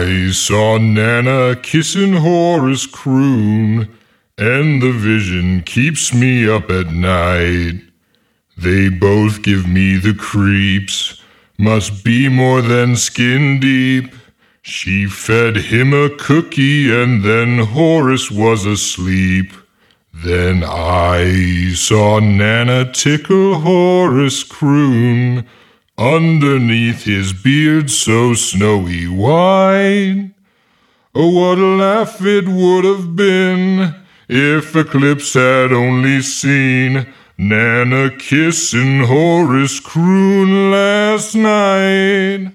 I saw Nana kissing Horace croon, and the vision keeps me up at night. They both give me the creeps, must be more than skin deep. She fed him a cookie, and then Horace was asleep. Then I saw Nana tickle Horace croon underneath his beard so snowy white. Oh, what a laugh it would have been if Eclipse had only seen Nana kissing Horace croon last night.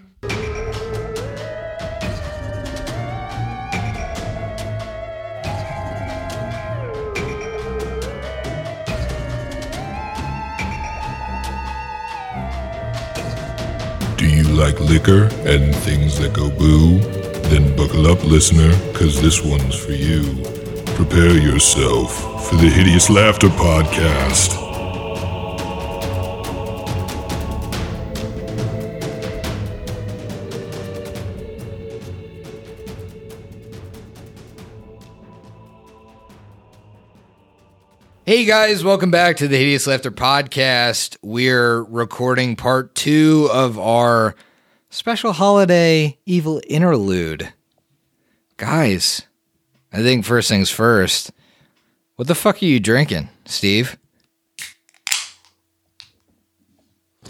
Liquor and things that go boo? Then buckle up, listener, cause this one's for you. Prepare yourself for the Hideous Laughter Podcast. Hey guys, welcome back to the Hideous Laughter podcast. We're recording part two of our special holiday evil interlude. Guys, I think first things first. What the fuck are you drinking, Steve?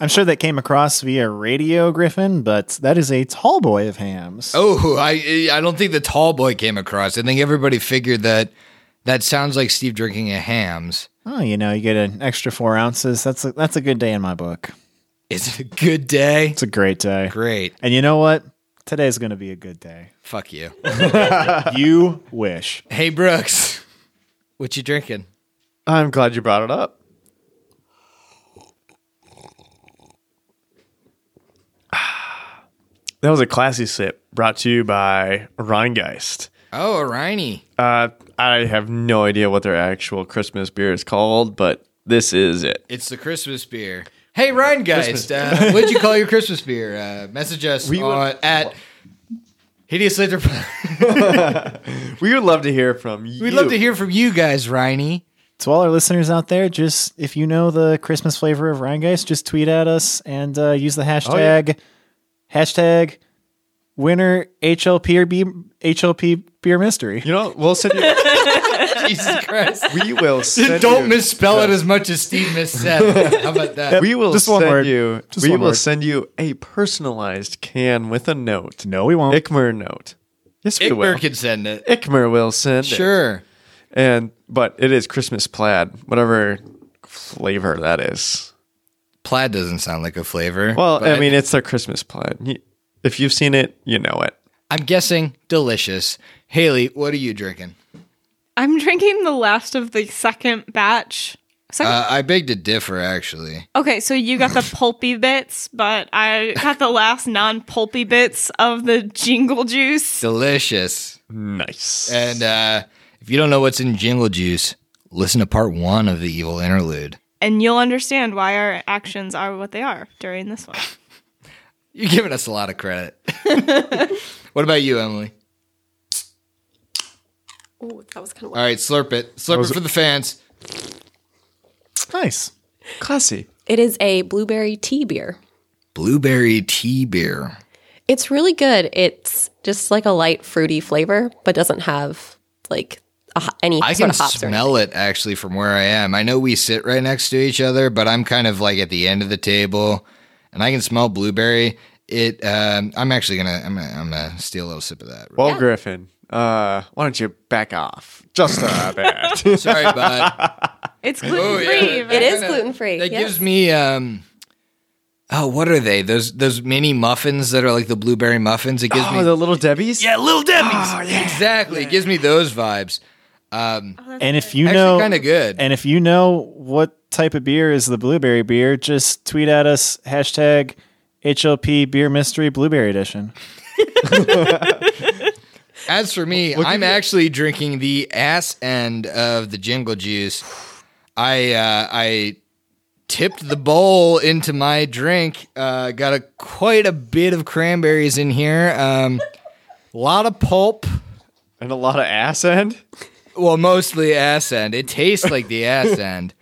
I'm sure that came across via radio, Griffin, but that is a tall boy of Hamm's. Oh, I I don't think the tall boy came across. I think everybody figured that that sounds like Steve drinking a Hamm's. Oh, you know, you get an extra four ounces. That's a, that's a good day in my book. Is it a good day? It's a great day. Great. And you know what? Today's going to be a good day. Fuck you. you wish. Hey Brooks, what you drinking? I'm glad you brought it up. That was a classy sip brought to you by Rheingeist. Oh, a Rhiney. Uh, I have no idea what their actual Christmas beer is called, but this is it. It's the Christmas beer. Hey, Rheingeist, uh, what'd you call your Christmas beer? Uh, message us We would- at Hideous Laughter. We would love to hear from you. We'd love to hear from you guys, Rhiney. To all our listeners out there, just if you know the Christmas flavor of Rheingeist, just tweet at us and uh, use the hashtag hashtag winner HLP or B, HLP beer mystery. You know, we'll send you. Jesus Christ. we will send Don't you, misspell it as much as Steve missaid. How about that? We will Just one send word. you. Just we one will word. send you a personalized can with a note. No, we won't. Ikmer note. Yes, we will. Ikmer can send it. Ikmer will send it. Sure. And but it is Christmas plaid, whatever flavor that is. Plaid doesn't sound like a flavor. Well, I but mean, it's their Christmas plaid. You- If you've seen it, you know it. I'm guessing delicious. Haley, what are you drinking? I'm drinking the last of the second batch. Second. Uh, I beg to differ, actually. okay, so you got the pulpy bits, but I got the last non-pulpy bits of the jingle juice. Delicious. Nice. And uh, if you don't know what's in Jingle Juice, listen to part one of the Evil Interlude. And you'll understand why our actions are what they are during this one. You're giving us a lot of credit. what about you, Emily? Oh, that was kind of All right, slurp it. Slurp it for the fans. Nice. classy. It is a blueberry tea beer. Blueberry tea beer. It's really good. It's just like a light fruity flavor, but doesn't have like a, any I sort can of hops or anything. smell it actually from where I am. I know we sit right next to each other, but I'm kind of like at the end of the table, and I can smell blueberry. It. Um, I'm actually gonna. I'm gonna, I'm gonna steal a little sip of that. Well, Griffin, uh, why don't you back off just a bit? Sorry, bud. It's Oh, gluten free. yeah. It is gluten free. That yes. gives me um Oh, what are they? Those those mini muffins that are like the blueberry muffins. It gives oh, me the little Debbie's. Yeah, little Debbie's. Exactly. It gives me those vibes. Um And if you know, kind of good. and if you know what type of beer is the blueberry beer, just tweet at us hashtag HLP beer mystery blueberry edition. As for me, I'm actually drinking the ass end of the jingle juice. I uh I tipped the bowl into my drink. Uh, got a quite a bit of cranberries in here. Um, a lot of pulp. And a lot of ass end. Well, mostly ass end. It tastes like the ass end.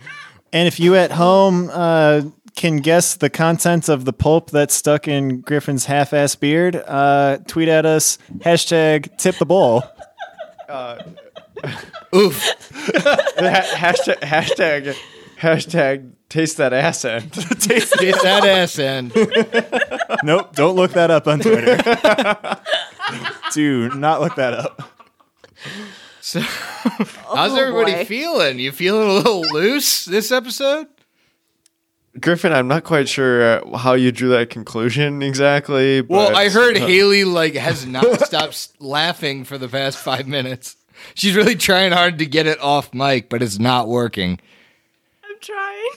And if you at home uh, can guess the contents of the pulp that's stuck in Griffin's half-ass beard, uh, tweet at us hashtag tip the bowl. Oof. Hashtag, hashtag, hashtag, taste that ass end. Taste that ass end. nope, don't look that up on Twitter. Do not look that up. How's everybody boy. feeling? You feeling a little loose this episode? Griffin, I'm not quite sure uh, how you drew that conclusion exactly. Well, I heard Haley like has not stopped laughing for the past five minutes. She's really trying hard to get it off mic, but it's not working. I'm trying.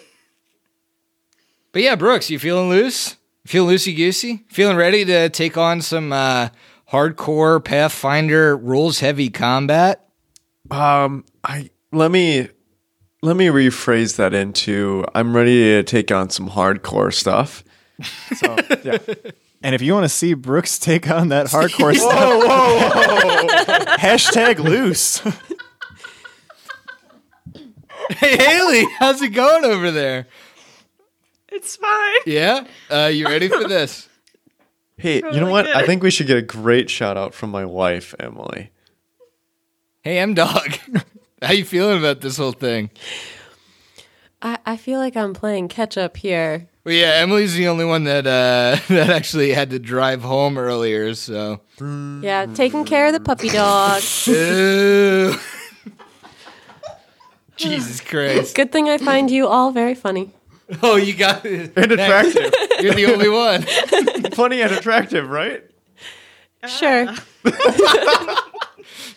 But yeah, Brooks, you feeling loose? Feeling loosey goosey? Feeling ready to take on some uh, hardcore Pathfinder rules heavy combat? Um, I let me let me rephrase that into I'm ready to take on some hardcore stuff. So yeah, And if you want to see Brooks take on that hardcore stuff, hashtag loose. Hey Haley, how's it going over there? It's fine. Yeah, uh, you ready for this? hey, you know what? good. I think we should get a great shout out from my wife, Emily. Hey, M Dog, how you feeling about this whole thing? I, I feel like I'm playing catch up here. Well, yeah, Emily's the only one that uh, that actually had to drive home earlier. So, Yeah, taking care of the puppy dog. Ew. Jesus Christ! Good thing I find you all very funny. Oh, you got it. And attractive, You're the only one. funny and attractive, right? Sure.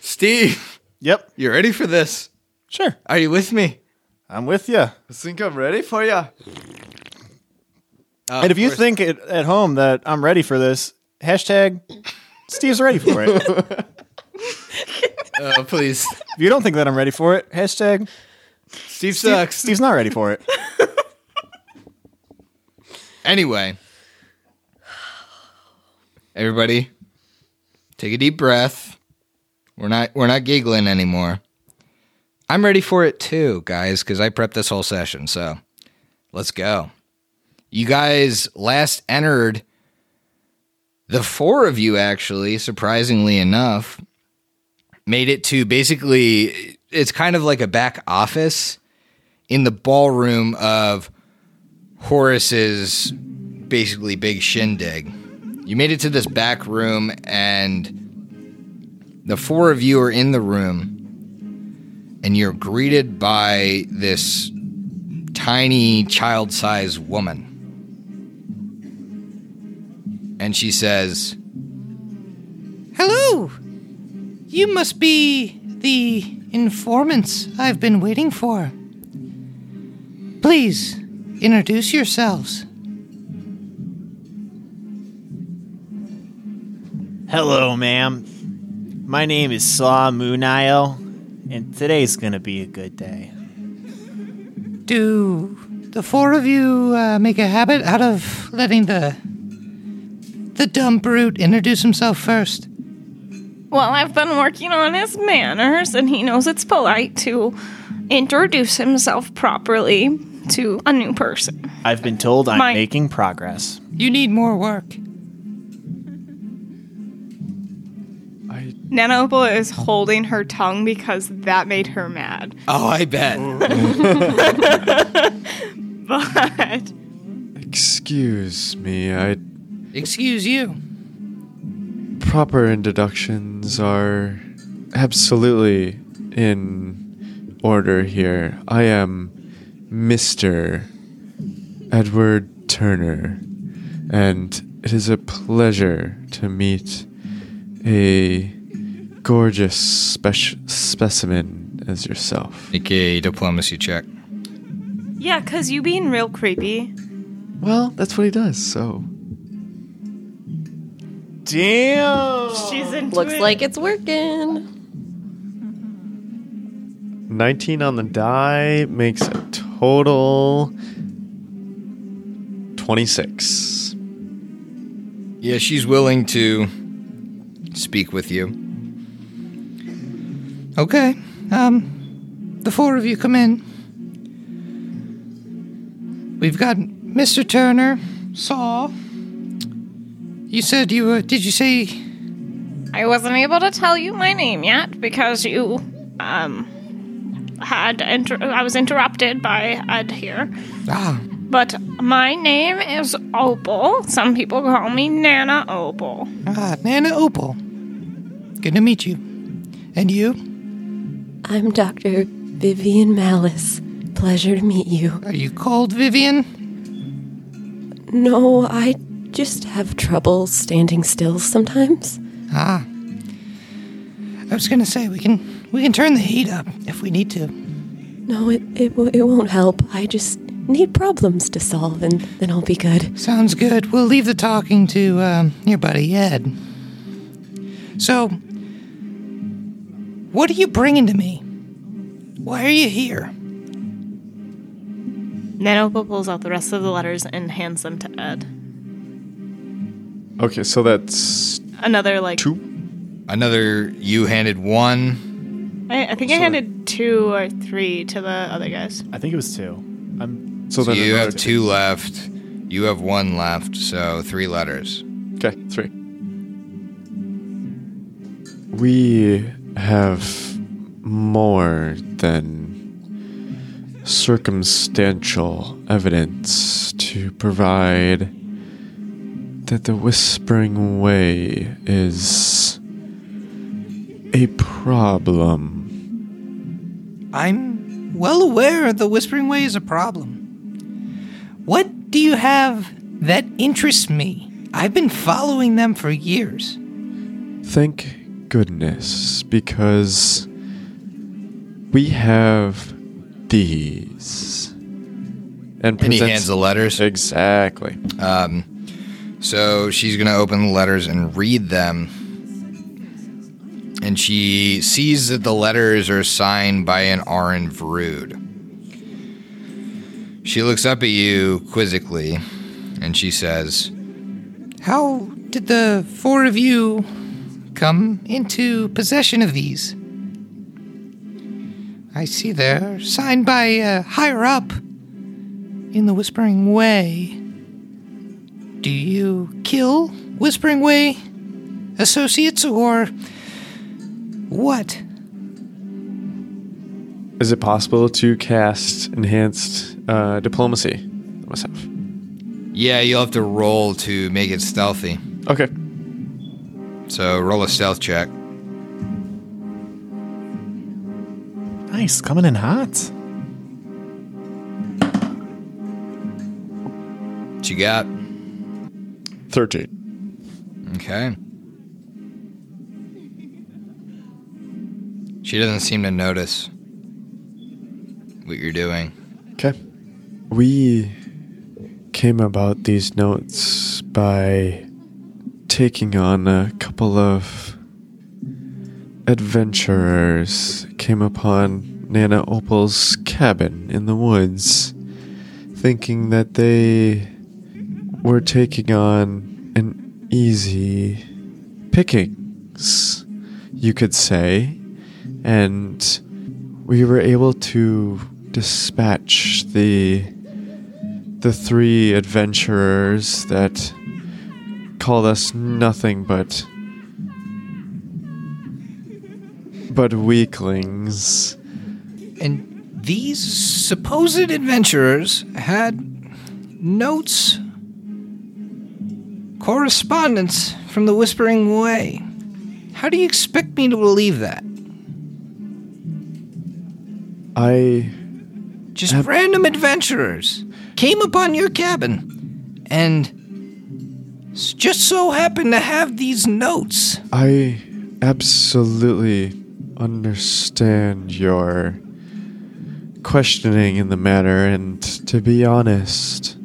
Steve, Yep, you ready for this? sure. Are you with me? I'm with you. I think I'm ready for you. Uh, And if you course. think it, at home that I'm ready for this, hashtag Steve's ready for it. oh, please, If you don't think that I'm ready for it, hashtag Steve sucks. Steve's not ready for it. Anyway, everybody, take a deep breath. We're not we're not giggling anymore. I'm ready for it too, guys, because I prepped this whole session. So let's go. You guys last entered the four of you actually, surprisingly enough, made it to basically it's kind of like a back office in the ballroom of Horace's basically big shindig. You made it to this back room, and the four of you are in the room, and you're greeted by this tiny child sized woman. And she says, Hello! You must be the informants I've been waiting for. Please introduce yourselves. Hello, ma'am. My name is Saw Moonile, and today's gonna be a good day. Do the four of you uh, make a habit out of letting the the dumb brute introduce himself first? Well, I've been working on his manners, and he knows it's polite to introduce himself properly to a new person. I've been told I'm My- making progress. You need more work. I Nana Opal is holding her tongue because that made her mad. Oh, I bet. But excuse me. I Excuse you. proper introductions are absolutely in order here. I am Mr. Edward Turner, and it is a pleasure to meet a gorgeous spec- specimen as yourself. AKA diplomacy check. yeah, cause you being real creepy. Well, that's what he does, so. Damn! She's into Looks it. like it's working. 19 on the die makes a total 26. Yeah, she's willing to speak with you. Okay. Um, the four of you come in. We've got Mr. Turner, Saul. You said you were. Did you say? I wasn't able to tell you my name yet because you, um, had inter- I was interrupted by Ed here. Ah, But my name is Opal. Some people call me Nana Opal. ah, Nana Opal. Good to meet you. And you? I'm Dr. Vivian Malice. Pleasure to meet you. Are you called Vivian? No, I just have trouble standing still sometimes. Ah. I was gonna say we can we can turn the heat up if we need to. No, it, it, it won't help. I just need problems to solve and then I'll be good. Sounds good. We'll leave the talking to um, your buddy Ed. So, what are you bringing to me? Why are you here? Nana Opal pulls out the rest of the letters and hands them to Ed. Okay, so that's Another, like, two. Another you handed one. I, I think I handed two or three to the other guys. I think it was two. I'm So So then you another have two left. You have one left, so three letters. Okay, three. We have more than circumstantial evidence to provide that the Whispering Way is a problem. I'm well aware the Whispering Way is a problem. What do you have that interests me? I've been following them for years. Thank goodness, because we have these. And, And he presents- hands the letters. Exactly. Um, so she's going to open the letters and read them. And she sees that the letters are signed by an Arin Vrood. She looks up at you quizzically and she says, How did the four of you come into possession of these? I see they're signed by uh, higher up in the Whispering Way. Do you kill Whispering Way associates or what? Is it possible to cast enhanced uh, diplomacy myself? Yeah, you'll have to roll to make it stealthy. Okay. So roll a stealth check. nice. Coming in hot. What you got? 13. Okay. She doesn't seem to notice what you're doing. Okay. We came about these notes by taking on a couple of adventurers. Came upon Nana Opal's cabin in the woods, thinking that they were taking on an easy pickings, you could say, and we were able to dispatch the the three adventurers that called us nothing but but weaklings. And these supposed adventurers had notes, correspondence from the Whispering Way. How do you expect me to believe that? I Just Yep. random adventurers came upon your cabin and just so happened to have these notes. I absolutely understand your questioning in the matter, and to be honest,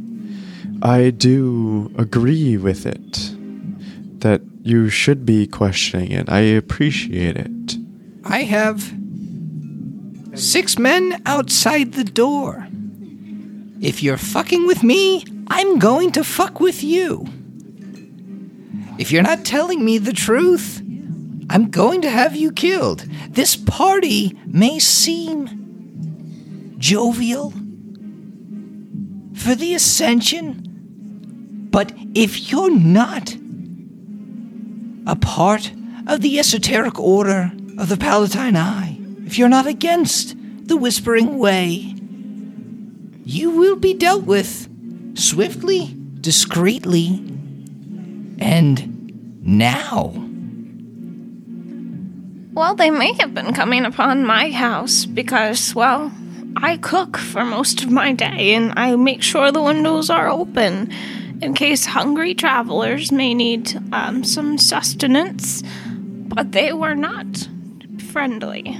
I do agree with it that you should be questioning it. I appreciate it. I have six men outside the door. If you're fucking with me, I'm going to fuck with you. If you're not telling me the truth, I'm going to have you killed. This party may seem jovial for the ascension, but if you're not a part of the esoteric order of the Palatine Eye, if you're not against the Whispering Way, you will be dealt with swiftly, discreetly, and now. Well, they may have been coming upon my house because, well, I cook for most of my day and I make sure the windows are open in case hungry travelers may need um, some sustenance. But they were not friendly.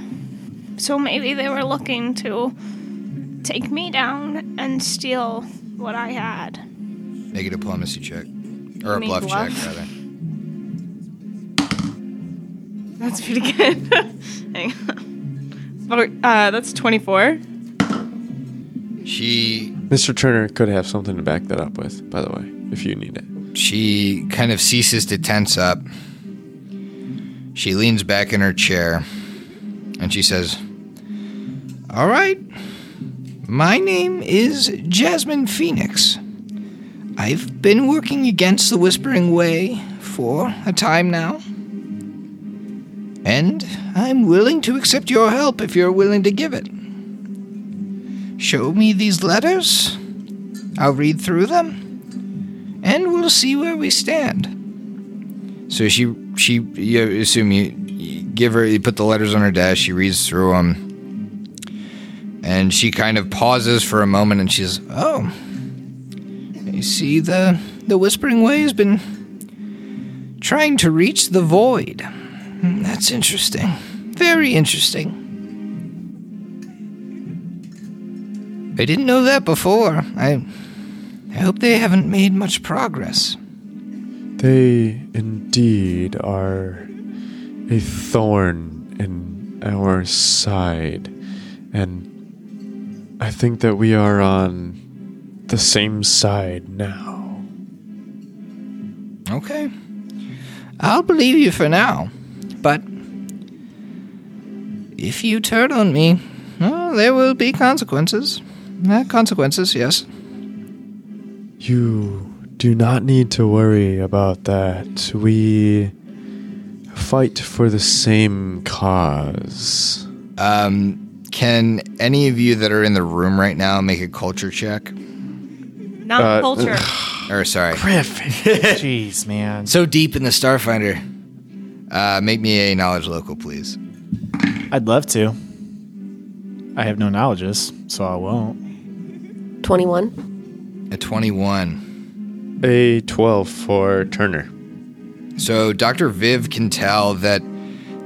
So maybe they were looking to take me down and steal what I had. Make a diplomacy check. Or a mean bluff, bluff? check, rather. That's pretty good. Hang on. Four- Uh, that's 24. She Mr. Turner could have something to back that up with, by the way, if you need it. she kind of ceases to tense up. She leans back in her chair and she says, All right. My name is Jasmine Phoenix. I've been working against the Whispering Way for a time now. And I'm willing to accept your help if you're willing to give it. Show me these letters. I'll read through them. And we'll see where we stand. so she, she, you assume you, you give her, you put the letters on her desk, she reads through them. And she kind of pauses for a moment and she's, Oh. See, the, the Whispering Way has been trying to reach the void. Hmm, That's interesting. Very interesting. I didn't know that before. I, I hope they haven't made much progress. They indeed are a thorn in our side. And I think that we are on the same side now. Okay. I'll believe you for now. But if you turn on me, well, there will be consequences. Uh, consequences, yes. You do not need to worry about that. We fight for the same cause. um, can any of you that are in the room right now make a culture check? Not Uh, culture. Or sorry, Jeez, man. so deep in the Starfinder. Uh, make me a knowledge local, please. I'd love to. I have no knowledges, so I won't. 21. A twenty-one. A 12 for Turner. So Dr. Viv can tell that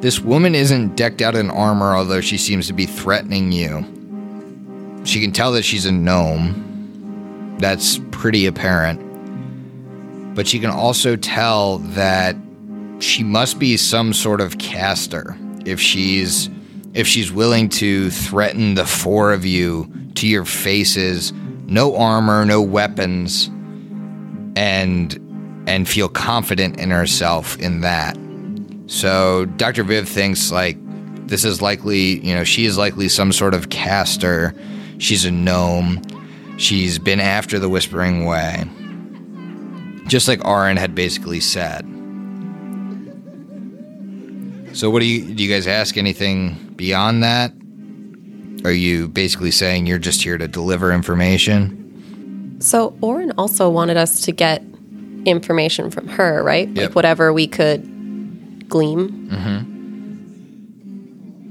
this woman isn't decked out in armor, although she seems to be threatening you. She can tell that she's a gnome. That's pretty apparent. But she can also tell that she must be some sort of caster if she's if she's willing to threaten the four of you to your faces, no armor, no weapons, and and feel confident in herself in that. So Dr. Viv thinks like this is likely, you know, she is likely some sort of caster. She's a gnome. She's been after the Whispering Way. Just like Aaron had basically said. So what do you do you guys ask anything beyond that? Are you basically saying you're just here to deliver information? So Oren also wanted us to get information from her, right? Yep. Like whatever we could glean.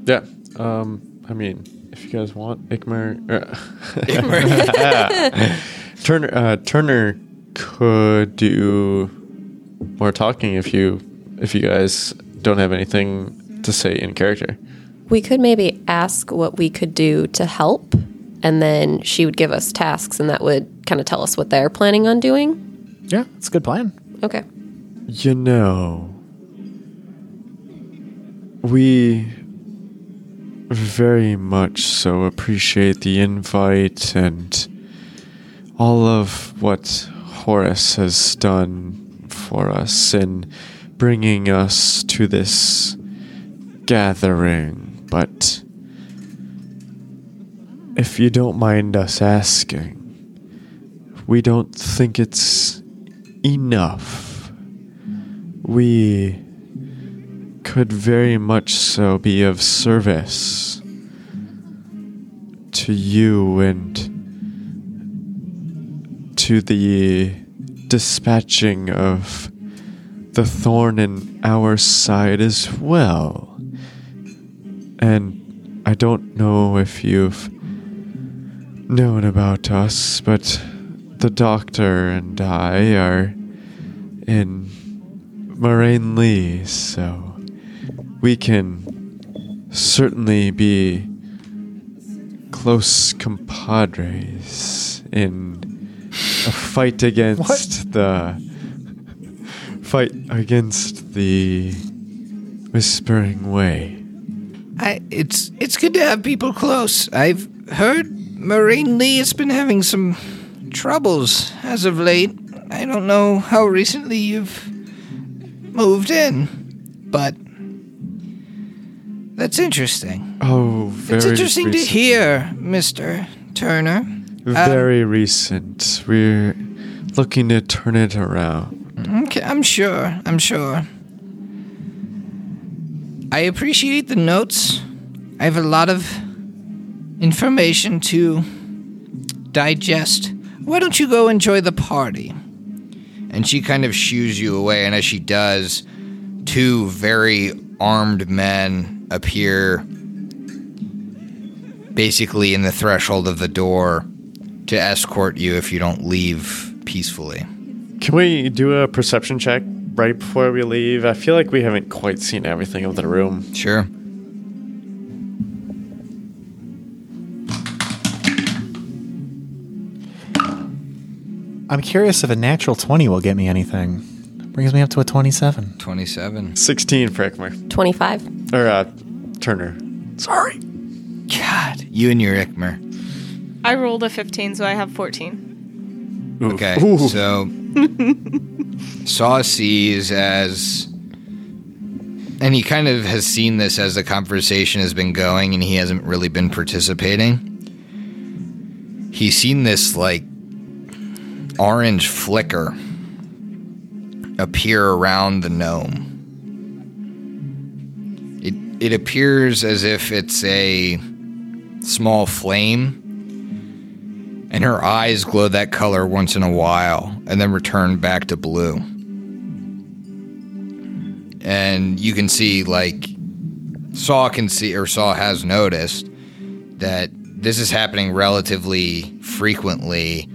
Yeah. Um, I mean, if you guys want, Ikmer. Uh, Turner, uh, Turner could do more talking if you if you guys don't have anything to say in character. We could maybe ask what we could do to help, and then she would give us tasks, and that would kind of tell us what they're planning on doing. Yeah, it's a good plan. Okay. You know, we very much so appreciate the invite and all of what Horace has done for us in bringing us to this gathering, but if you don't mind us asking, we don't think it's enough. We could very much so be of service to you and to the dispatching of the thorn in our side as well. And I don't know if you've known about us, but the doctor and I are in Moraine Lee, so we can certainly be close compadres in a fight against the fight against the Whispering Way. I, it's it's good to have people close. I've heard Moraine Lee has been having some troubles as of late. I don't know how recently you've moved in, but that's interesting. Oh, very it's interesting to hear, Mister Turner. Uh, very recent. We're looking to turn it around. Okay, I'm sure. I'm sure. I appreciate the notes. I have a lot of information to digest. Why don't you go enjoy the party? And she kind of shoos you away, and as she does, two very armed men appear basically in the threshold of the door to escort you if you don't leave peacefully. Can we do a perception check right before we leave? I feel like we haven't quite seen everything of the room. Sure. I'm curious if a natural 20 will get me anything. Brings me up to a 27. 27. 16 for Ikmer. 25. Or, uh, Turner. Sorry. God, you and your Ikmer. I rolled a 15, so I have 14. Ooh. Okay, Ooh. so Saw sees as, and he kind of has seen this as the conversation has been going, and he hasn't really been participating. He's seen this like orange flicker appear around the gnome. It it appears as if it's a small flame and her eyes glow that color once in a while and then return back to blue. And you can see, like, Saw can see, or Saw has noticed that this is happening relatively frequently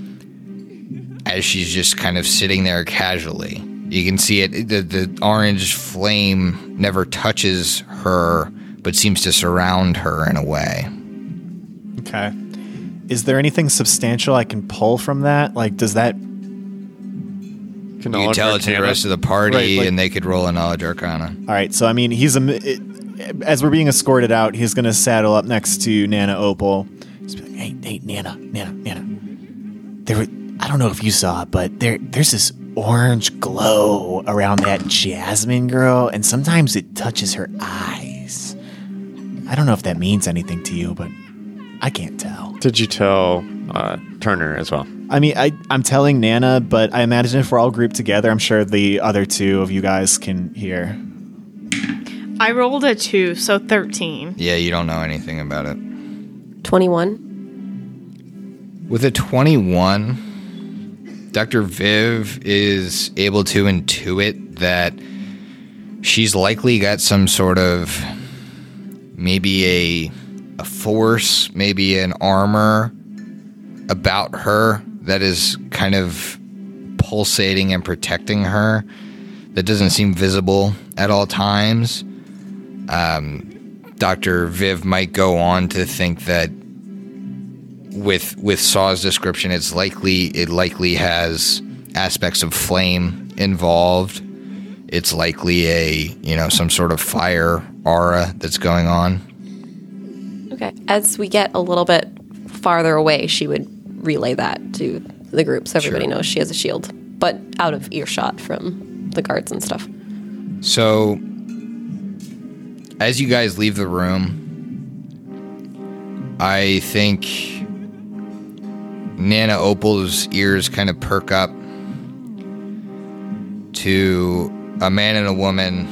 as she's just kind of sitting there casually. You can see it, the, the orange flame never touches her, but seems to surround her in a way. Okay. Is there anything substantial I can pull from that? Like, does that. Can You can tell it to the rest of the party, Right, like- and they could roll a knowledge arcana. All right, so I mean, he's a. It, as we're being escorted out, he's going to saddle up next to Nana Opal. Just be like, hey, hey, Nana, Nana, Nana. There were. I don't know if you saw it, but there, there's this orange glow around that Jasmine girl, and sometimes it touches her eyes. I don't know if that means anything to you, but I can't tell. Did you tell uh, Turner as well? I mean, I, I'm telling Nana, but I imagine if we're all grouped together, I'm sure the other two of you guys can hear. I rolled a 2, so 13. Yeah, you don't know anything about it. 21. With a 21, Dr. Viv is able to intuit that she's likely got some sort of maybe a a force, maybe an armor about her that is kind of pulsating and protecting her that doesn't seem visible at all times. Um, Dr. Viv might go on to think that with with Saw's description, it's likely it likely has aspects of flame involved. It's likely a you know some sort of fire aura that's going on. Okay. As we get a little bit farther away, she would relay that to the group, so everybody Sure. knows she has a shield, but out of earshot from the guards and stuff. So, as you guys leave the room, I think Nana Opal's ears kind of perk up to a man and a woman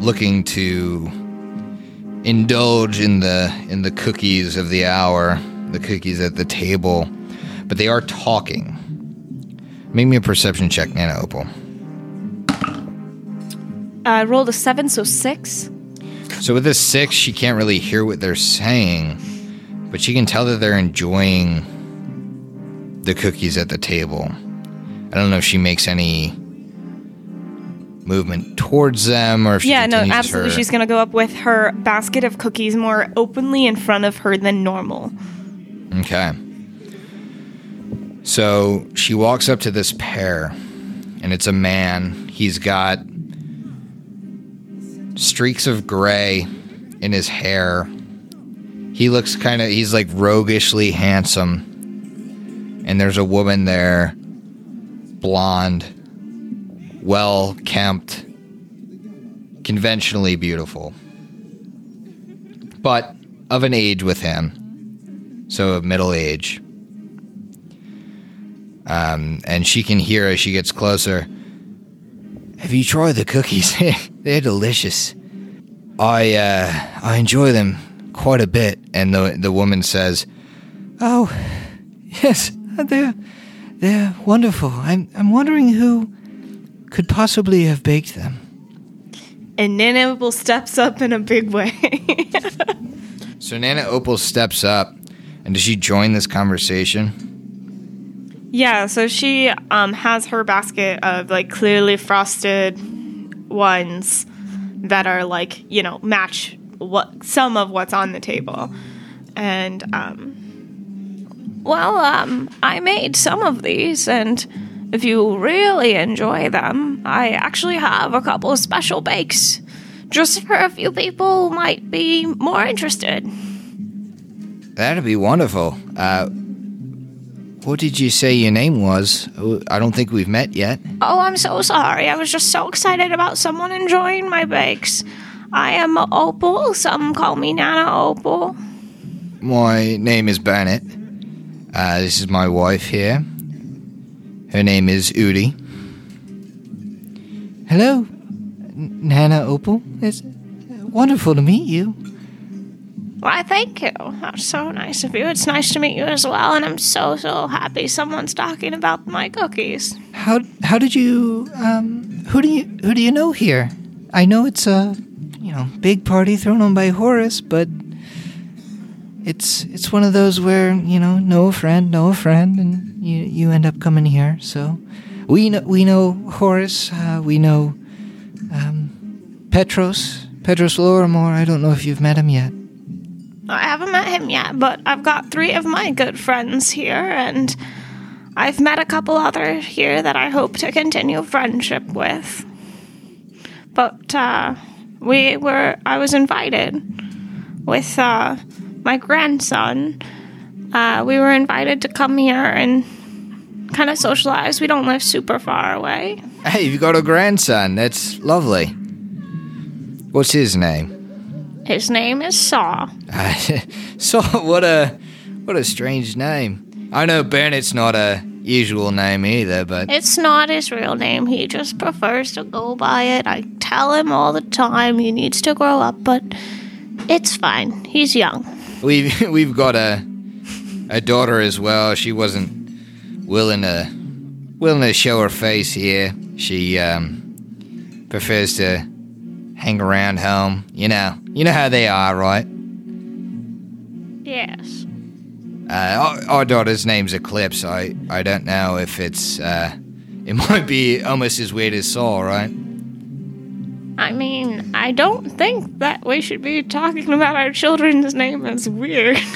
looking to indulge in the in the cookies of the hour, the cookies at the table, but they are talking. Make me a perception check, Nana Opal. I rolled a seven, so six. So with this six, she can't really hear what they're saying, but she can tell that they're enjoying the cookies at the table. I don't know if she makes any movement towards them or if she Yeah, no, absolutely. her- She's gonna go up with her basket of cookies more openly in front of her than normal. Okay. So she walks up to this pair, and it's a man. He's got streaks of gray in his hair. He looks kind of, he's like roguishly handsome. And there's a woman there, blonde, well kempt, conventionally beautiful, but of an age with him so middle age. Um, and she can hear as she gets closer. Have you tried the cookies? They're delicious. I uh, I enjoy them quite a bit. And the the woman says, Oh, yes, they're they're wonderful. I'm I'm wondering who could possibly have baked them. And Nana Opal steps up in a big way. so Nana Opal steps up, and does she join this conversation? yeah, so she um, has her basket of like clearly frosted ones that are like, you know, match what some of what's on the table. And um well, um I made some of these and if you really enjoy them, I actually have a couple of special bakes. Just for a few people who might be more interested. That'd be wonderful. Uh, what did you say your name was? I don't think we've met yet. Oh, I'm so sorry. I was just so excited about someone enjoying my bakes. I am Opal. Some call me Nana Opal. My name is Bernard. Uh, this is my wife here. Her name is Udi. Hello, Nana Opal. It's wonderful to meet you. Why, thank you. That's so nice of you. It's nice to meet you as well, and I'm so, so happy someone's talking about my cookies. How how did you um who do you who do you know here? I know it's a you know big party thrown on by Horace, but it's it's one of those where you know no friend, no friend, and you you end up coming here. So we know we know Horace. Uh, we know um, Petros Petros Lorimor. I don't know if you've met him yet. I haven't met him yet, but I've got three of my good friends here, and I've met a couple other here that I hope to continue friendship with. But uh, we were, I was invited with uh, my grandson. Uh, we were invited to come here and kind of socialize. We don't live super far away. Hey, you've got a grandson. That's lovely. What's his name? His name is Saw. so what a what a strange name. I know Bennett's not a usual name either, but It's not his real name. He just prefers to go by it. I tell him all the time he needs to grow up, but it's fine. He's young. we've we've got a a daughter as well. She wasn't willing to willing to show her face here. She um, prefers to hang around home. You know, you know how they are, right? Yes. Uh, our, our daughter's name's Eclipse. I I don't know if it's uh, it might be almost as weird as Saul, right? I mean, I don't think that we should be talking about our children's name as weird.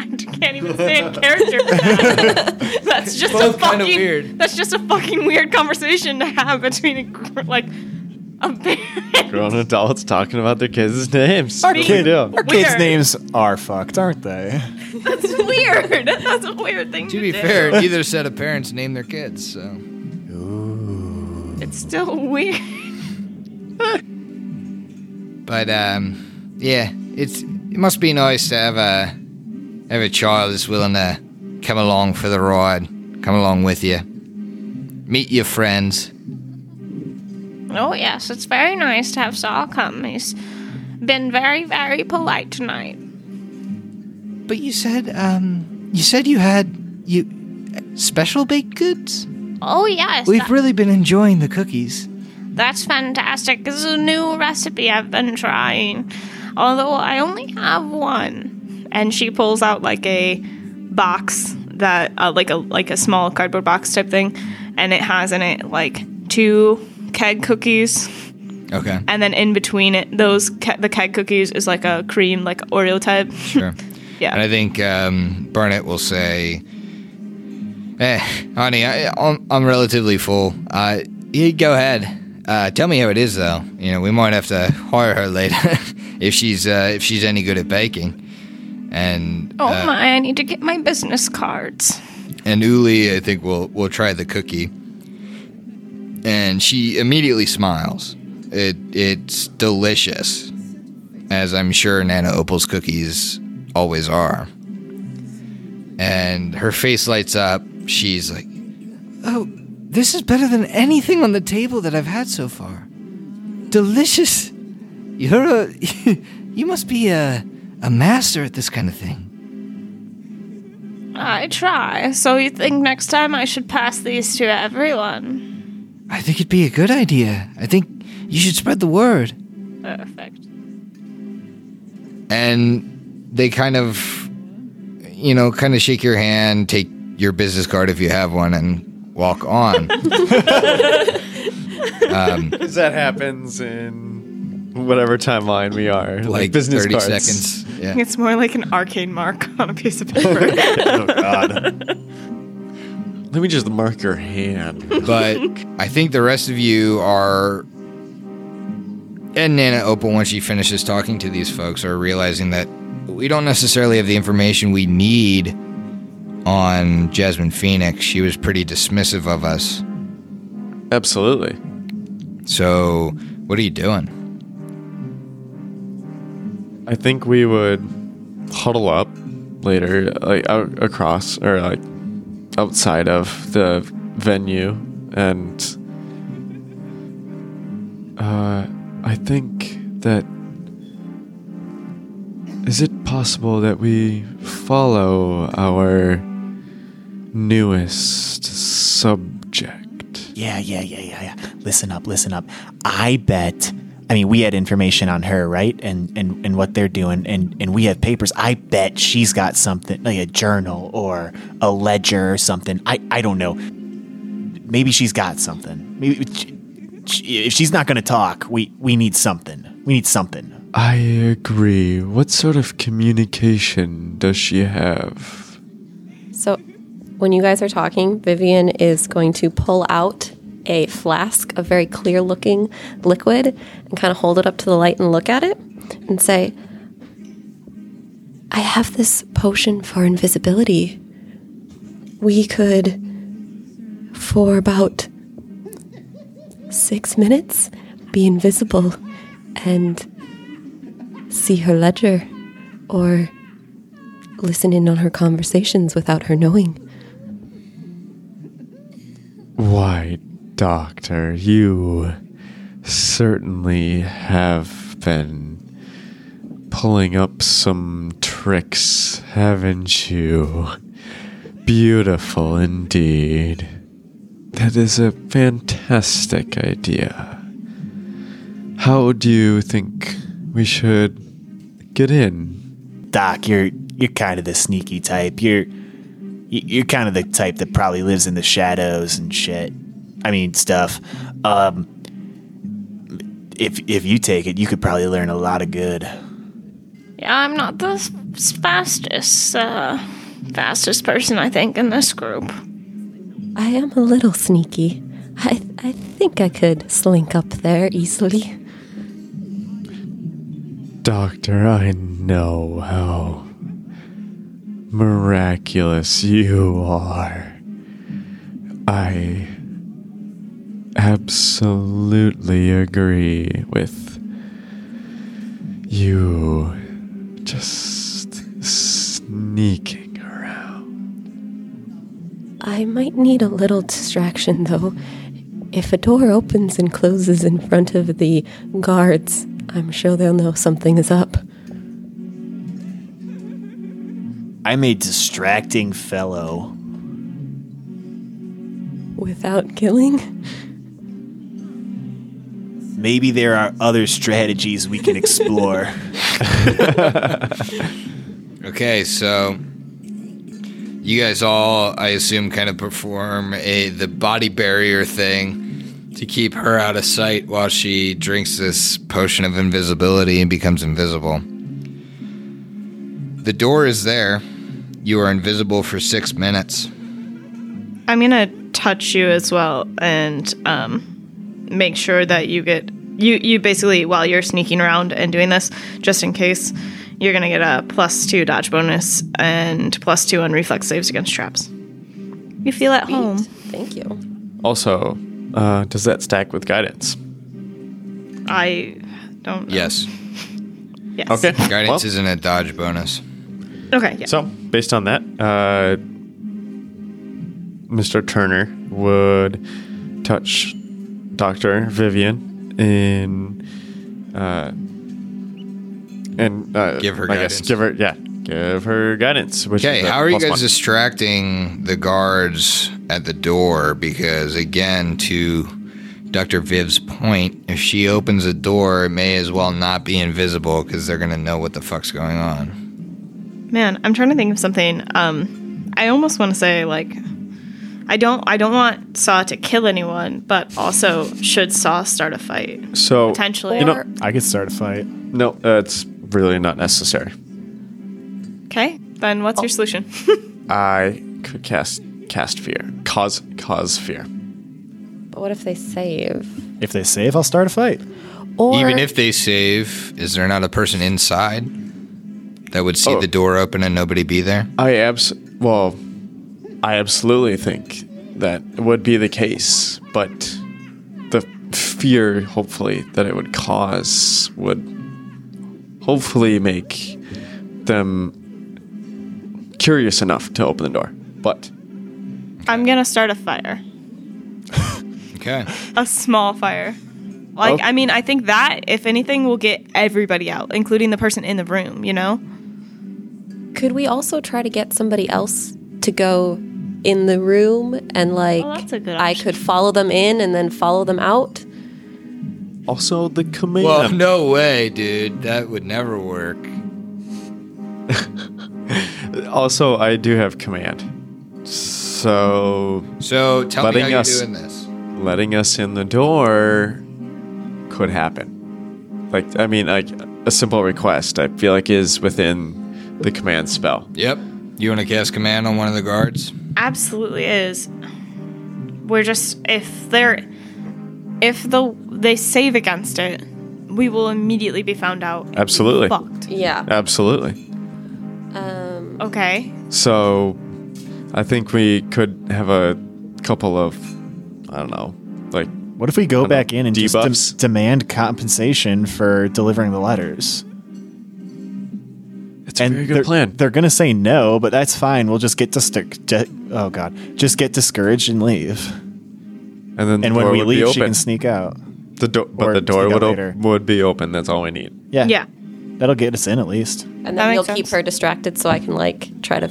I can't even say in character. that. that's just Both a kinda fucking weird. That's just a fucking weird conversation to have between a, gr- like Grown adults talking about their kids' names. Our, What we kid, do? our kids' names are fucked, aren't they? That's weird. That's a weird thing to, To be do. fair, neither set of parents named their kids, so. it's still weird. But um, yeah, it's it must be nice to have a have a child that's willing to come along for the ride, come along with you, meet your friends. Oh yes, it's very nice to have Saul come. He's been very, very polite tonight. But you said, um, you said you had you special baked goods. Oh yes, We've that- really been enjoying the cookies. that's fantastic. This is a new recipe I've been trying. Although I only have one. And she pulls out like a box that uh, like a like a small cardboard box type thing and it has in it like two keg cookies Okay, and then in between it those ke- the keg cookies is like a cream like Oreo type. sure. Yeah. And I think um, Burnett will say, "Eh, honey, I, I'm, I'm relatively full. Uh, you go ahead. Uh, tell me how it is, though. You know, we might have to hire her later if she's uh, if she's any good at baking." And Oh uh, my, I need to get my business cards. and Uli, I think, will will try the cookie, and she immediately smiles. It it's delicious, as I'm sure Nana Opal's cookies always are. And her face lights up. She's like, Oh, this is better than anything on the table that I've had so far. Delicious. You're a. You must be a a master at this kind of thing. I try. So you think next time I should pass these to everyone? I think it'd be a good idea. I think you should spread the word. Perfect. and they kind of, you know, kind of shake your hand, take your business card if you have one, and walk on. Um, because that happens in whatever timeline we are. Like, like business thirty cards. seconds. Yeah. It's more like an arcane mark on a piece of paper. oh God. Let me just mark your hand. but I think the rest of you are, and Nana Opal, once she finishes talking to these folks, are realizing that we don't necessarily have the information we need on Jasmine Phoenix. She was pretty dismissive of us. Absolutely. So, what are you doing? I think we would huddle up later, like out across or like outside of the venue, and uh, I think that is it possible that we follow our newest subject? Yeah, yeah, yeah, yeah, yeah. Listen up, listen up. I bet. I mean, we had information on her, right? And and and what they're doing, and and we have papers. I bet she's got something like a journal or a ledger or something. I I don't know. Maybe she's got something. Maybe she- she- if she's not going to talk, we we need something. We need something. I agree. What sort of communication does she have? So, when you guys are talking, Vivian is going to pull out a flask of very clear looking liquid and kind of hold it up to the light and look at it and say, I have this potion for invisibility. We could, for about six minutes, be invisible and see her ledger or listen in on her conversations without her knowing. Why, Doctor, you certainly have been pulling up some tricks, haven't you? Beautiful indeed. That is a fantastic idea. How do you think we should get in? Doc, you're you're kind of the sneaky type. You're you're kind of the type that probably lives in the shadows and shit. I mean, stuff. Um, if if you take it, you could probably learn a lot of good. yeah, I'm not the fastest, uh, fastest person I think in this group. I am a little sneaky. I, I think I could slink up there easily. Doctor, I know how miraculous you are. I absolutely agree with you just sneaking around. I might need a little distraction, though. If a door opens and closes in front of the guards, I'm sure they'll know something is up. I'm a distracting fellow. Without killing? Maybe there are other strategies we can explore. Okay, so you guys all, I assume, kind of perform a the body barrier thing to keep her out of sight while she drinks this potion of invisibility and becomes invisible. The door is there. You are invisible for six minutes. I'm gonna touch you as well and um, make sure that you get you you basically while you're sneaking around and doing this, just in case, you're gonna get a plus two dodge bonus and plus two on reflex saves against traps. You feel at home. Thank you. Also, uh, does that stack with guidance? I don't. Know. Yes. Yes. Okay. Guidance well, isn't a dodge bonus. Okay. Yeah. So, based on that, uh, Mr. Turner would touch Dr. Vivian in, uh, and uh, Give her I guess give her yeah, give her guidance. Okay, how are you guys one. distracting the guards at the door? Because again, to Dr. Viv's point, if she opens a door, it may as well not be invisible because they're gonna know what the fuck's going on. Man, I'm trying to think of something. Um, I almost want to say like, I don't. I don't want Saw to kill anyone, but also should Saw start a fight So potentially? you know, I could start a fight. no, uh, it's really not necessary. okay, then what's your solution? I could cast cast fear, cause cause fear. But what if they save? If they save, I'll start a fight. Or Even if they save, is there not a person inside that would see Oh. the door open and nobody be there? I abs well, I absolutely think that would be the case, but the fear, hopefully, that it would cause would hopefully make them curious enough to open the door. But I'm gonna start a fire, Okay. a small fire. Like, Okay. I mean, I think that if anything, will get everybody out, including the person in the room. You know? could we also try to get somebody else to go in the room and oh, like Oh, that's a good I could follow them in and then follow them out? also the command. Well, no way, dude. That would never work. Also, I do have command, so So tell me Letting how you're doing this. letting us in the door could happen. Like, I mean, like a simple request. I feel like is within the command spell. Yep. You want to cast command on one of the guards? Absolutely is. We're just if they're if the they save against it, we will immediately be found out. Absolutely, Fucked. Yeah. absolutely. Um, Okay. So, I think we could have a couple of, I don't know, like What if we go back in and just dem- debuffs? demand compensation for delivering the letters? It's a And very they're, good plan. They're gonna say no, but that's fine. We'll just get dis- di- oh god, just get discouraged and leave. And then the And when we would leave, she open. can sneak out. the door, but the door would later. op- would be open. That's all we need. Yeah, Yeah. that'll get us in at least. and That then you'll makes keep her distracted so I can like try to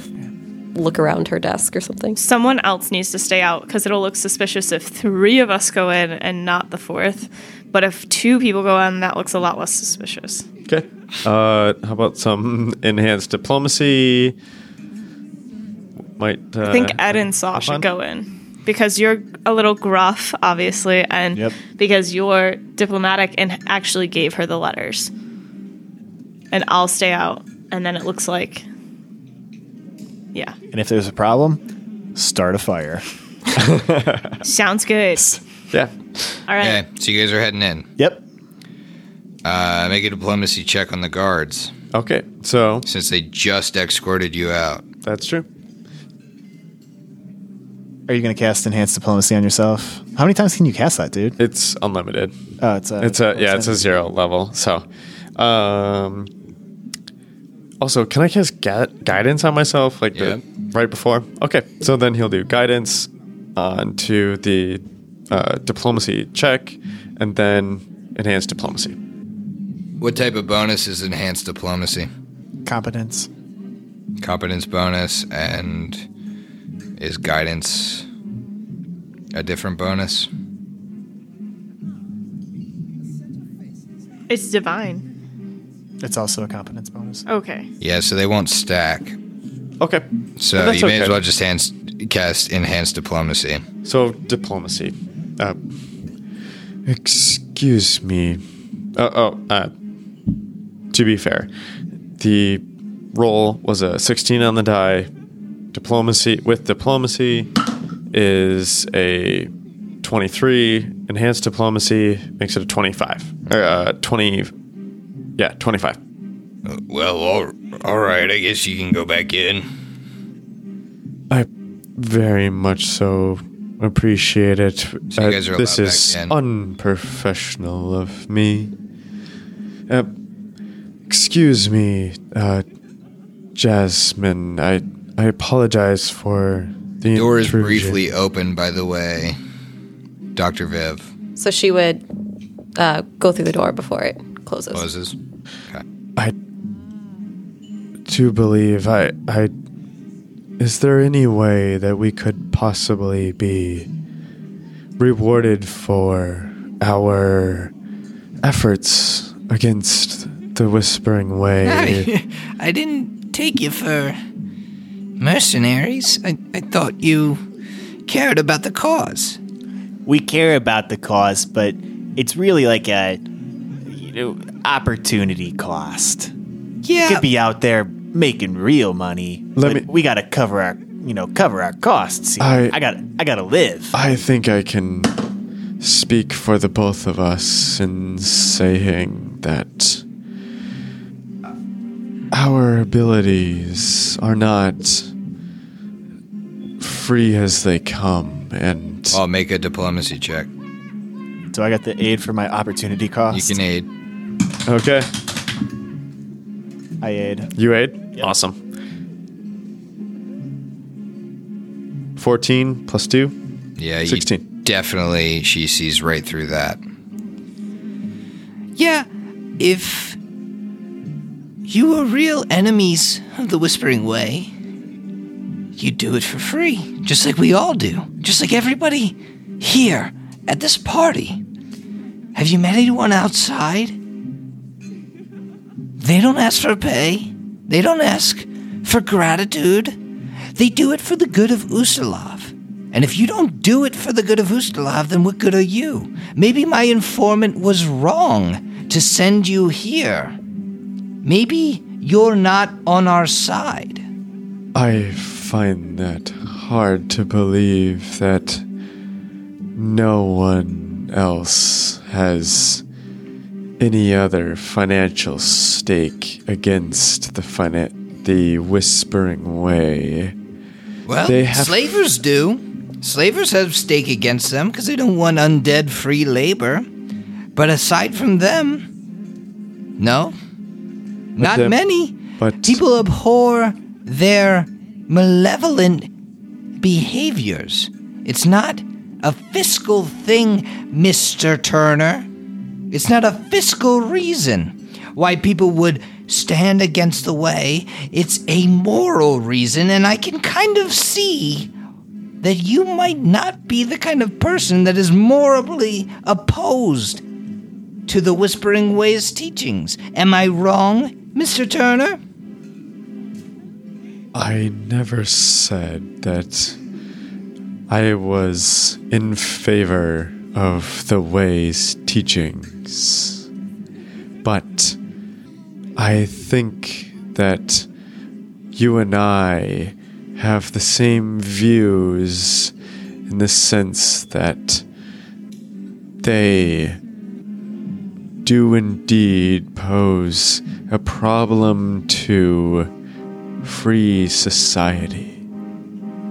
look around her desk or something. Someone else needs to stay out because it'll look suspicious if three of us go in and not the fourth. But if two people go in, that looks a lot less suspicious. Okay. Uh, how about some enhanced diplomacy? Might uh, I think Ed and Saw should go in because you're a little gruff, obviously, and Yep. because you're diplomatic and actually gave her the letters. And I'll stay out, and then it looks like, yeah, And if there's a problem, start a fire. sounds good. Yeah. All right. Okay, so you guys are heading in. Yep. Uh, make a diplomacy check on the guards Okay. So since they just escorted you out. that's true. Are you going to cast enhanced diplomacy on yourself? How many times can you cast that, dude? It's unlimited. Oh, it's a. It's a yeah, it's a zero level. So, um, also, can I cast ga- guidance on myself like Yeah. the right before? Okay, so then he'll do guidance onto the uh, diplomacy check, and then enhanced diplomacy. What type of bonus is enhanced diplomacy? competence. Competence bonus and is guidance a different bonus? It's divine. It's also a competence bonus. Okay. Yeah, so they won't stack. Okay, So that's you may as well just hands, cast enhanced diplomacy. so diplomacy. Uh, excuse me. Oh, oh. Uh, to be fair, the roll was a 16 on the die. Diplomacy with diplomacy is a 23. Enhanced diplomacy makes it a 25 or uh, 20. Yeah, 25. Well, all, all right, I guess you can go back in. I very much so appreciate it. Uh, So you guys are this is in. unprofessional of me. Uh, excuse me, uh, Jasmine. I I apologize for the Door is intrusion. briefly open, by the way. Dr. Viv So she would uh, go through the door before it closes. closes. I do believe I I. Is there any way that we could possibly be rewarded for our efforts against the Whispering Way? I, I didn't take you for mercenaries. I, I thought you cared about the cause. We care about the cause, but it's really like a you know opportunity cost. Yeah. Could be out there making real money. Let but me- we got to cover our you know cover our costs. here. I- I got I got to live. I think I can speak for the both of us in saying that our abilities are not free as they come, and I'll make a diplomacy check. So I got the aid for my opportunity cost? You cost. can aid. okay, I aid. you aid. Awesome. Fourteen plus two. Yeah, you 16. definitely she sees right through that. Yeah, if you are real enemies of the Whispering Way, you'd do it for free, just like we all do, just like everybody here at this party. Have you met anyone outside? They don't ask for pay, they don't ask for gratitude. They do it for the good of Ustalav. And if you don't do it for the good of Ustalav, then what good are you? Maybe my informant was wrong to send you here. Maybe you're not on our side. I find that hard to believe that no one else has any other financial stake against the finan- the Whispering Way. Well, They have- slavers do. Slavers have stake against them because they don't want undead free labor. But aside from them, no. Not them- many. but- people abhor their malevolent behaviors. It's not a fiscal thing, Mr. Turner. It's not a fiscal reason why people would stand against the way. It's a moral reason, and I can kind of see that you might not be the kind of person that is morally opposed to the Whispering Way's teachings. Am I wrong, Mr. Turner? I never said that I was in favor of the Way's teachings. But I think that you and I have the same views in the sense that they do indeed pose a problem to free society.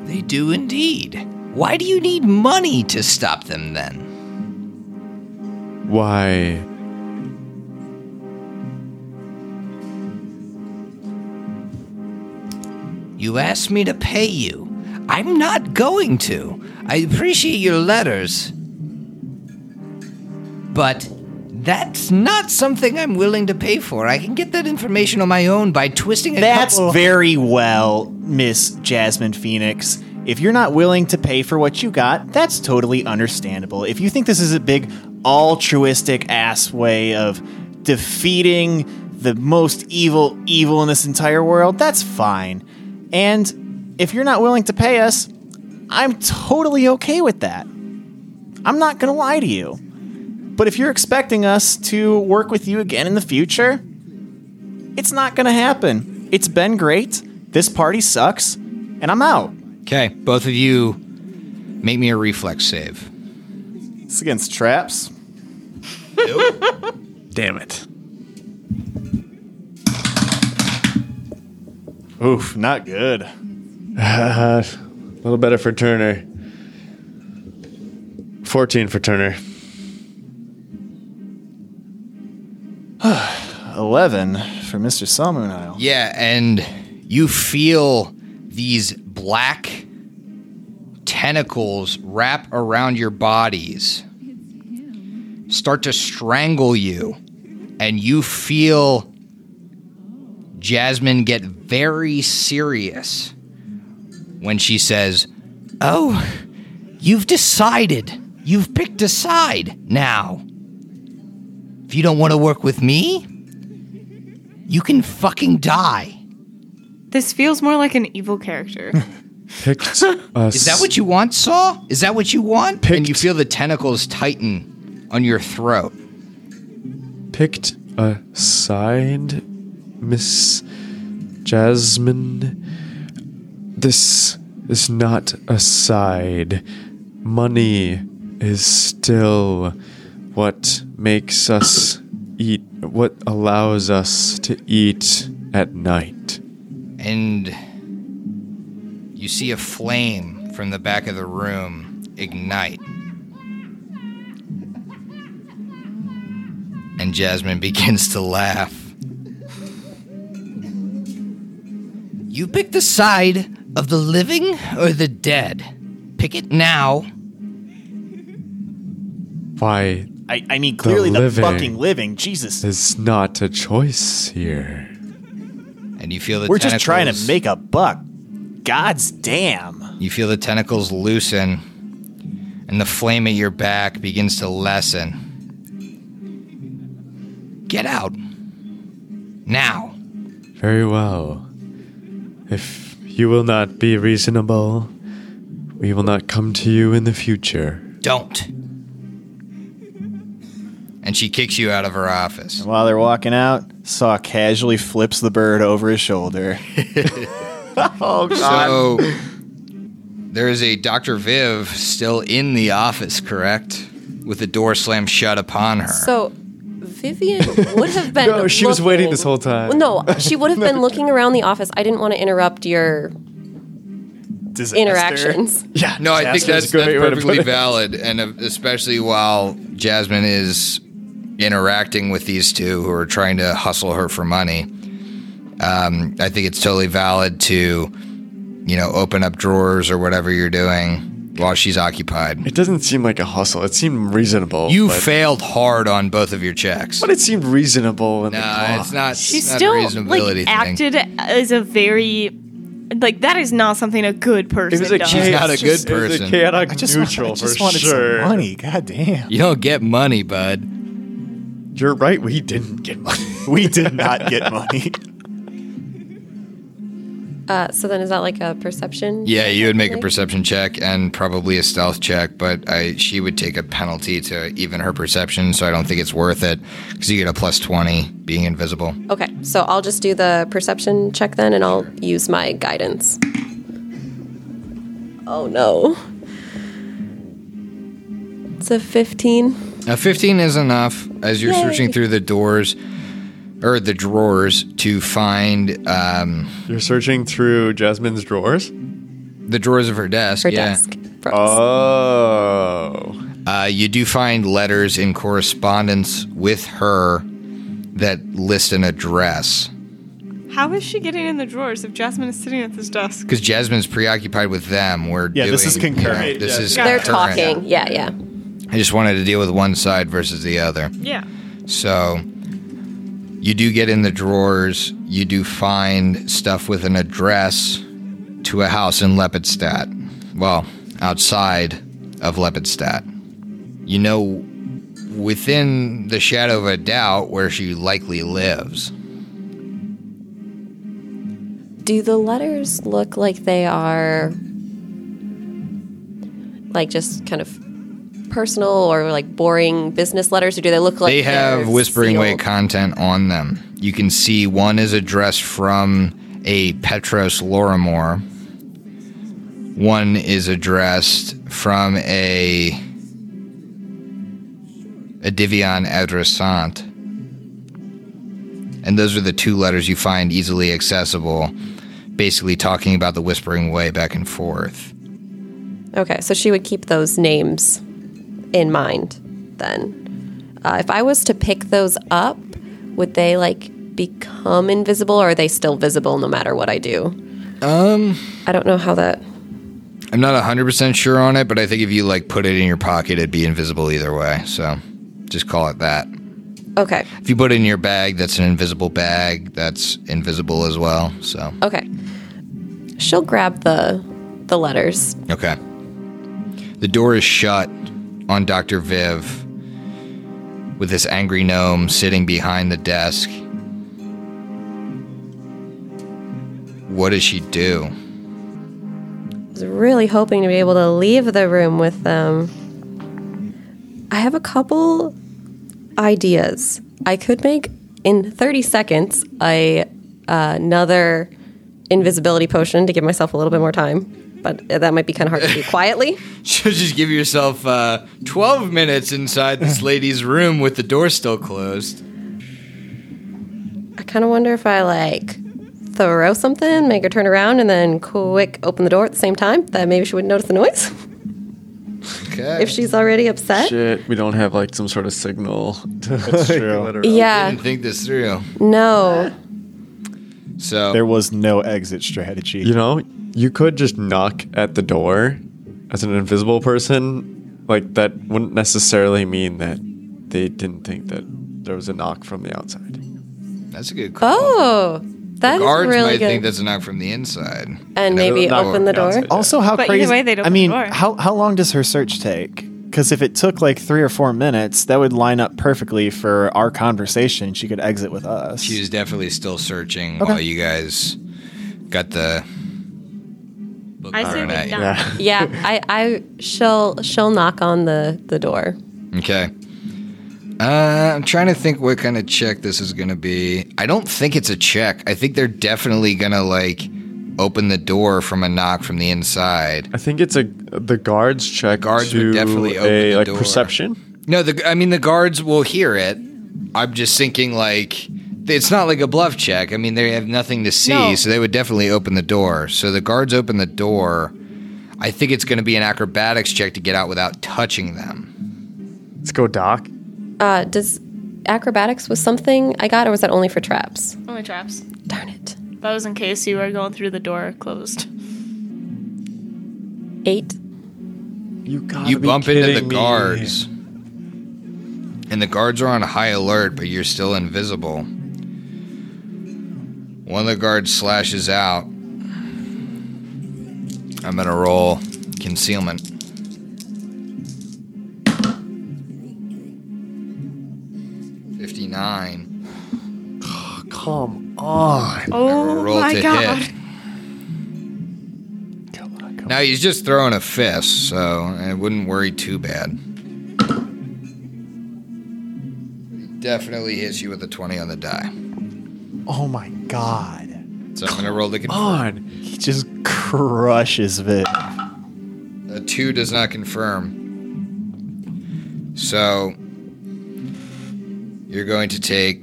They do indeed. Why do you need money to stop them then? Why? You asked me to pay you. I'm not going to. I appreciate your letters. But that's not something I'm willing to pay for. I can get that information on my own by twisting a That's couple. very well, Miss Jasmine Phoenix. If you're not willing to pay for what you got, that's totally understandable. If you think this is a big altruistic ass way of defeating the most evil evil in this entire world, that's fine. And if you're not willing to pay us, I'm totally okay with that. I'm not going to lie to you. But if you're expecting us to work with you again in the future, it's not going to happen. It's been great. This party sucks, and I'm out. Okay, both of you make me a reflex save. It's against traps. Damn it. Oof, not good. A little better for Turner. 14 for Turner. 11 for Mr. Salmonile. Yeah, and you feel these black tentacles wrap around your bodies, start to strangle you, and you feel Jasmine get very serious when she says, Oh, you've decided. You've picked a side now. If you don't want to work with me, you can fucking die. This feels more like an evil character. Picked us. Uh, is that what you want, Saw? Is that what you want? Picked- And you feel the tentacles tighten on your throat. picked a side, Miss Jasmine? This is not a side. Money is still what makes us eat, what allows us to eat at night. And you see a flame from the back of the room ignite. And Jasmine begins to laugh. You pick the side of the living or the dead. Pick it now. Why I, I mean, clearly the, living. fucking living. Jesus. is not a choice here. And you feel the We're just trying to make a buck. God's damn. You feel the tentacles loosen, and the flame at your back begins to lessen. Get out. Now. Very well. If you will not be reasonable, we will not come to you in the future. Don't. And she kicks you out of her office. While they're walking out, Saw casually flips the bird over his shoulder. oh, God. So, there is a Dr. Viv still in the office, correct? With the door slammed shut upon her. So Vivian would have been. No, she was waiting this whole time. No, she would have been looking around the office. I didn't want to interrupt your Disaster. interactions. Yeah, No, I think that's, Jasmine's a great that's way to put perfectly valid, and uh, especially while Jasmine is interacting with these two who are trying to hustle her for money. Um, I think it's totally valid to, you know, open up drawers or whatever you're doing while she's occupied. It doesn't seem like a hustle. It seemed reasonable. You but, failed hard on both of your checks. but it seemed reasonable. In the No, call. it's not. She it's not a still reasonability like thing. acted as a very like that is not something a good person It was a does. She's not a chaos- good it was person. a chaotic I just, neutral want, I just for wanted sure. some money. God damn. You don't get money, bud. You're right. We didn't get money. We did not get money. Uh, so then, is that like a perception? Yeah, you would make a perception check and probably a stealth check, but I she would take a penalty to even her perception, so I don't think it's worth it because you get a plus twenty being invisible. Okay, so I'll just do the perception check then, and I'll use my guidance. Oh no. It's a 15. A 15 is enough as you're searching through the doors or the drawers to find um, You're searching through Jasmine's drawers? the drawers of her desk. Her yeah. desk. Brooks. Oh. Uh, you do find letters in correspondence with her that list an address How is she getting in the drawers if Jasmine is sitting at this desk? because Jasmine's preoccupied with them. We're Yeah, this is doing- concurrent. This is They're concurrent. talking. Yeah, yeah. I just wanted to deal with one side versus the other. Yeah. So you do get in the drawers. You do find stuff with an address to a house in Lepidstadt. Well, outside of Lepidstadt. You know within the shadow of a doubt where she likely lives. Do the letters look like they are like just kind of personal or like boring business letters, or do they look like they have Whispering Way content on them. You can see one is addressed from a Petros Lorimor. One is addressed from a Adivion Adrissant. And those are the two letters you find easily accessible, basically talking about the Whispering Way back and forth. Okay, so she would keep those names in mind then. Uh, if I was to pick those up, would they like become invisible or are they still visible no matter what I do? Um, I don't know how that. I'm not 100% sure on it, but I think if you like put it in your pocket, it'd be invisible either way. So just call it that. Okay, If you put it in your bag, that's an invisible bag. That's invisible as well. So, okay. She'll grab the the letters. okay. The door is shut on Dr. Viv with this angry gnome sitting behind the desk. What does she do? I was really hoping to be able to leave the room with them. I have a couple ideas. I could make in 30 seconds a uh, another invisibility potion to give myself a little bit more time, but that might be kind of hard to do quietly. She'll just give yourself uh, 12 minutes inside this lady's room with the door still closed. I kind of wonder if I like throw something, make her turn around, and then quick open the door at the same time. That maybe she wouldn't notice the noise Okay. if she's already upset. Shit, we don't have like some sort of signal. To, That's like, true. let her out. Yeah, didn't think this through. no. So There was no exit strategy. You know, you could just knock at the door as an invisible person. Like that wouldn't necessarily mean that they didn't think that there was a knock from the outside. that's a good call. Oh, that is Guards really might good. think that's a knock from the inside. and maybe knock open the door. outside. Also, how But either crazy? way, they'd I mean, the door. how how long does her search take? Because if it took like three or four minutes, that would line up perfectly for our conversation. She could exit with us. She was definitely still searching Okay. while you guys got the. Book I say thrown we at you. knock. Yeah, I, I, she'll, she'll knock on the the door. Okay. Uh, I'm trying to think what kind of check this is going to be. I don't think it's a check. I think they're definitely going to like open the door from a knock from the inside. I think it's a the guards check Guards to would definitely open a the like door. perception. No, the I mean the guards will hear it. I'm just thinking like it's not like a bluff check. I mean they have nothing to see, No. so they would definitely open the door. So the guards open the door. I think it's going to be an acrobatics check to get out without touching them. Let's go, Doc. Uh, does acrobatics was something I got, or was that only for traps? Only traps. Darn it! That was in case you were going through the door closed. Eight. You got you bump into the guards. And the guards are on high alert, but you're still invisible. One of the guards slashes out. I'm gonna roll concealment. Fifty-nine. Come on. Oh roll my to god. hit. Now he's just throwing a fist, so it wouldn't worry too bad. He definitely hits you with a 20 on the die. oh my god, So I'm going to roll the confirm. On. he just crushes Viv. A 2 does not confirm. So you're going to take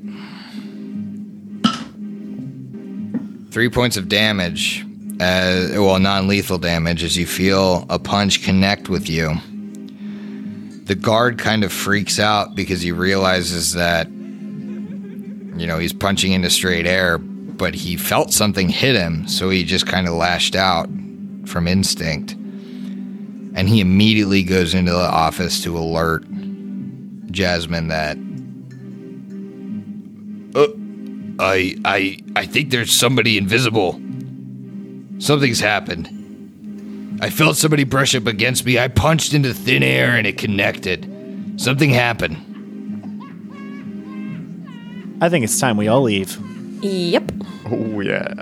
three points of damage, as, well, non lethal damage, as you feel a punch connect with you. The guard kind of freaks out because he realizes that, you know, he's punching into straight air, but he felt something hit him, so he just kind of lashed out from instinct. And he immediately goes into the office to alert Jasmine that uh, I I I think there's somebody invisible. Something's happened. I felt somebody brush up against me. I punched into thin air and it connected. Something happened. I think it's time we all leave. Yep. Oh yeah.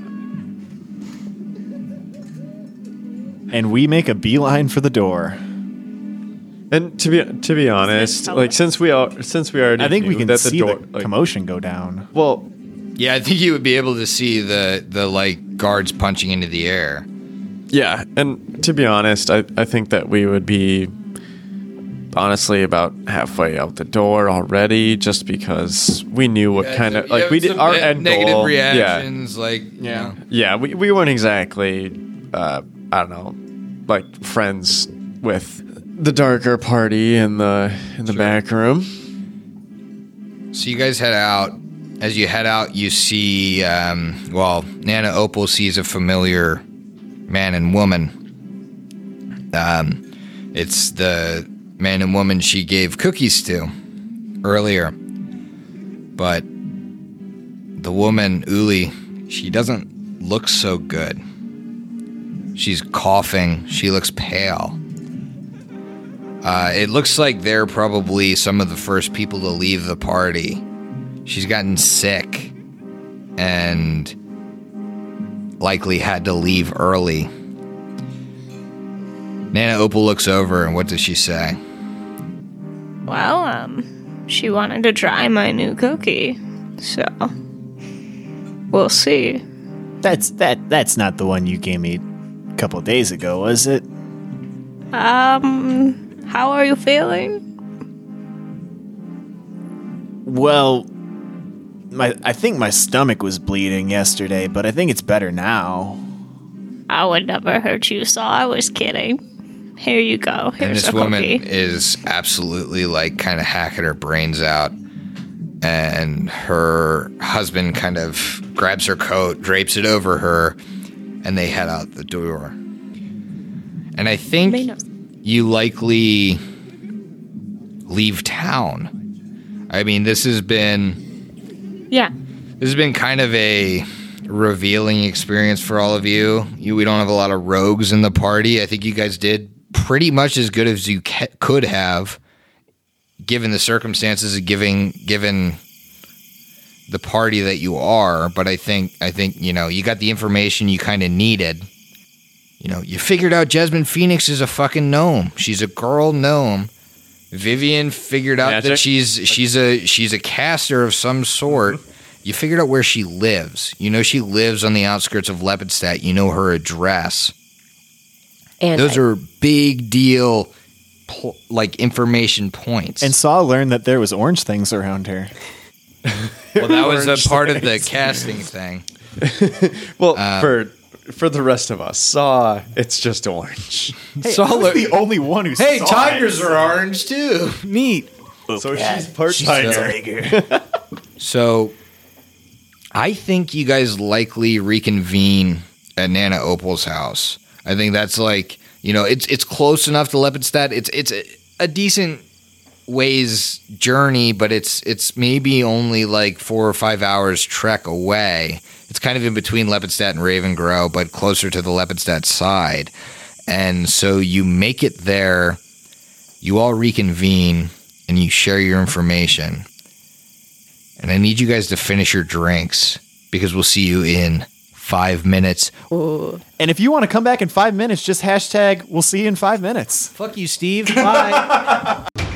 And we make a beeline for the door. And to be to be honest, like since we are since we already I think we can that see the door, the like, commotion go down. well, Yeah, I think you would be able to see the the like guards punching into the air. yeah, and to be honest, I I think that we would be honestly about halfway out the door already, just because we knew what kind of like we did our end negative goal. reactions, like Yeah. Yeah, yeah, we we weren't exactly uh, I don't know, like friends with the darker party in the in the back room. So you guys head out. As you head out, you see, um, well, Nana Opal sees a familiar man and woman. Um, it's the man and woman she gave cookies to earlier. But the woman, Uli, she doesn't look so good. She's coughing. She looks pale. Uh, it looks like they're probably some of the first people to leave the party. She's gotten sick and likely had to leave early. Nana Opal looks over and what does she say? Well, um, she wanted to try my new cookie, so we'll see. That's that. That's not the one you gave me a couple days ago, was it? Um, how are you feeling? Well, my I think my stomach was bleeding yesterday, but I think it's better now. I would never hurt you, so I was kidding. Here you go. And this a woman cookie. is absolutely like kind of hacking her brains out. And her husband kind of grabs her coat, drapes it over her, and they head out the door. And I think you likely leave town. I mean, this has been Yeah. this has been kind of a revealing experience for all of you. you. We don't have a lot of rogues in the party. I think you guys did pretty much as good as you ca- could have, given the circumstances giving given the party that you are. But I think I think you know you got the information you kind of needed. You know, you figured out Jasmine Phoenix is a fucking gnome. She's a girl gnome. Vivian figured out that she's she's a she's a caster of some sort. You figured out where she lives. You know she lives on the outskirts of Lepidstadt. You know her address. And Those I- are big deal, pl- like information points. And Saw learned that there was orange things around here. well, that was a part of the casting thing. Well, Uh, for for the rest of us, saw it's just orange. Saw lo- the only one who hey, saw tigers are orange too. Neat. so she's part tiger. So, I think you guys likely reconvene at Nana Opal's house. I think that's like you know it's it's close enough to Lepidstadt. It's it's a, a decent ways journey, but it's it's maybe only like four or five hours trek away. It's kind of in between Lepidstadt and Ravengro, but closer to the Lepidstadt side. And so you make it there. You all reconvene and you share your information. And I need you guys to finish your drinks because we'll see you in five minutes. And if you want to come back in five minutes, just hashtag we'll see you in five minutes. Fuck you, Steve. Bye.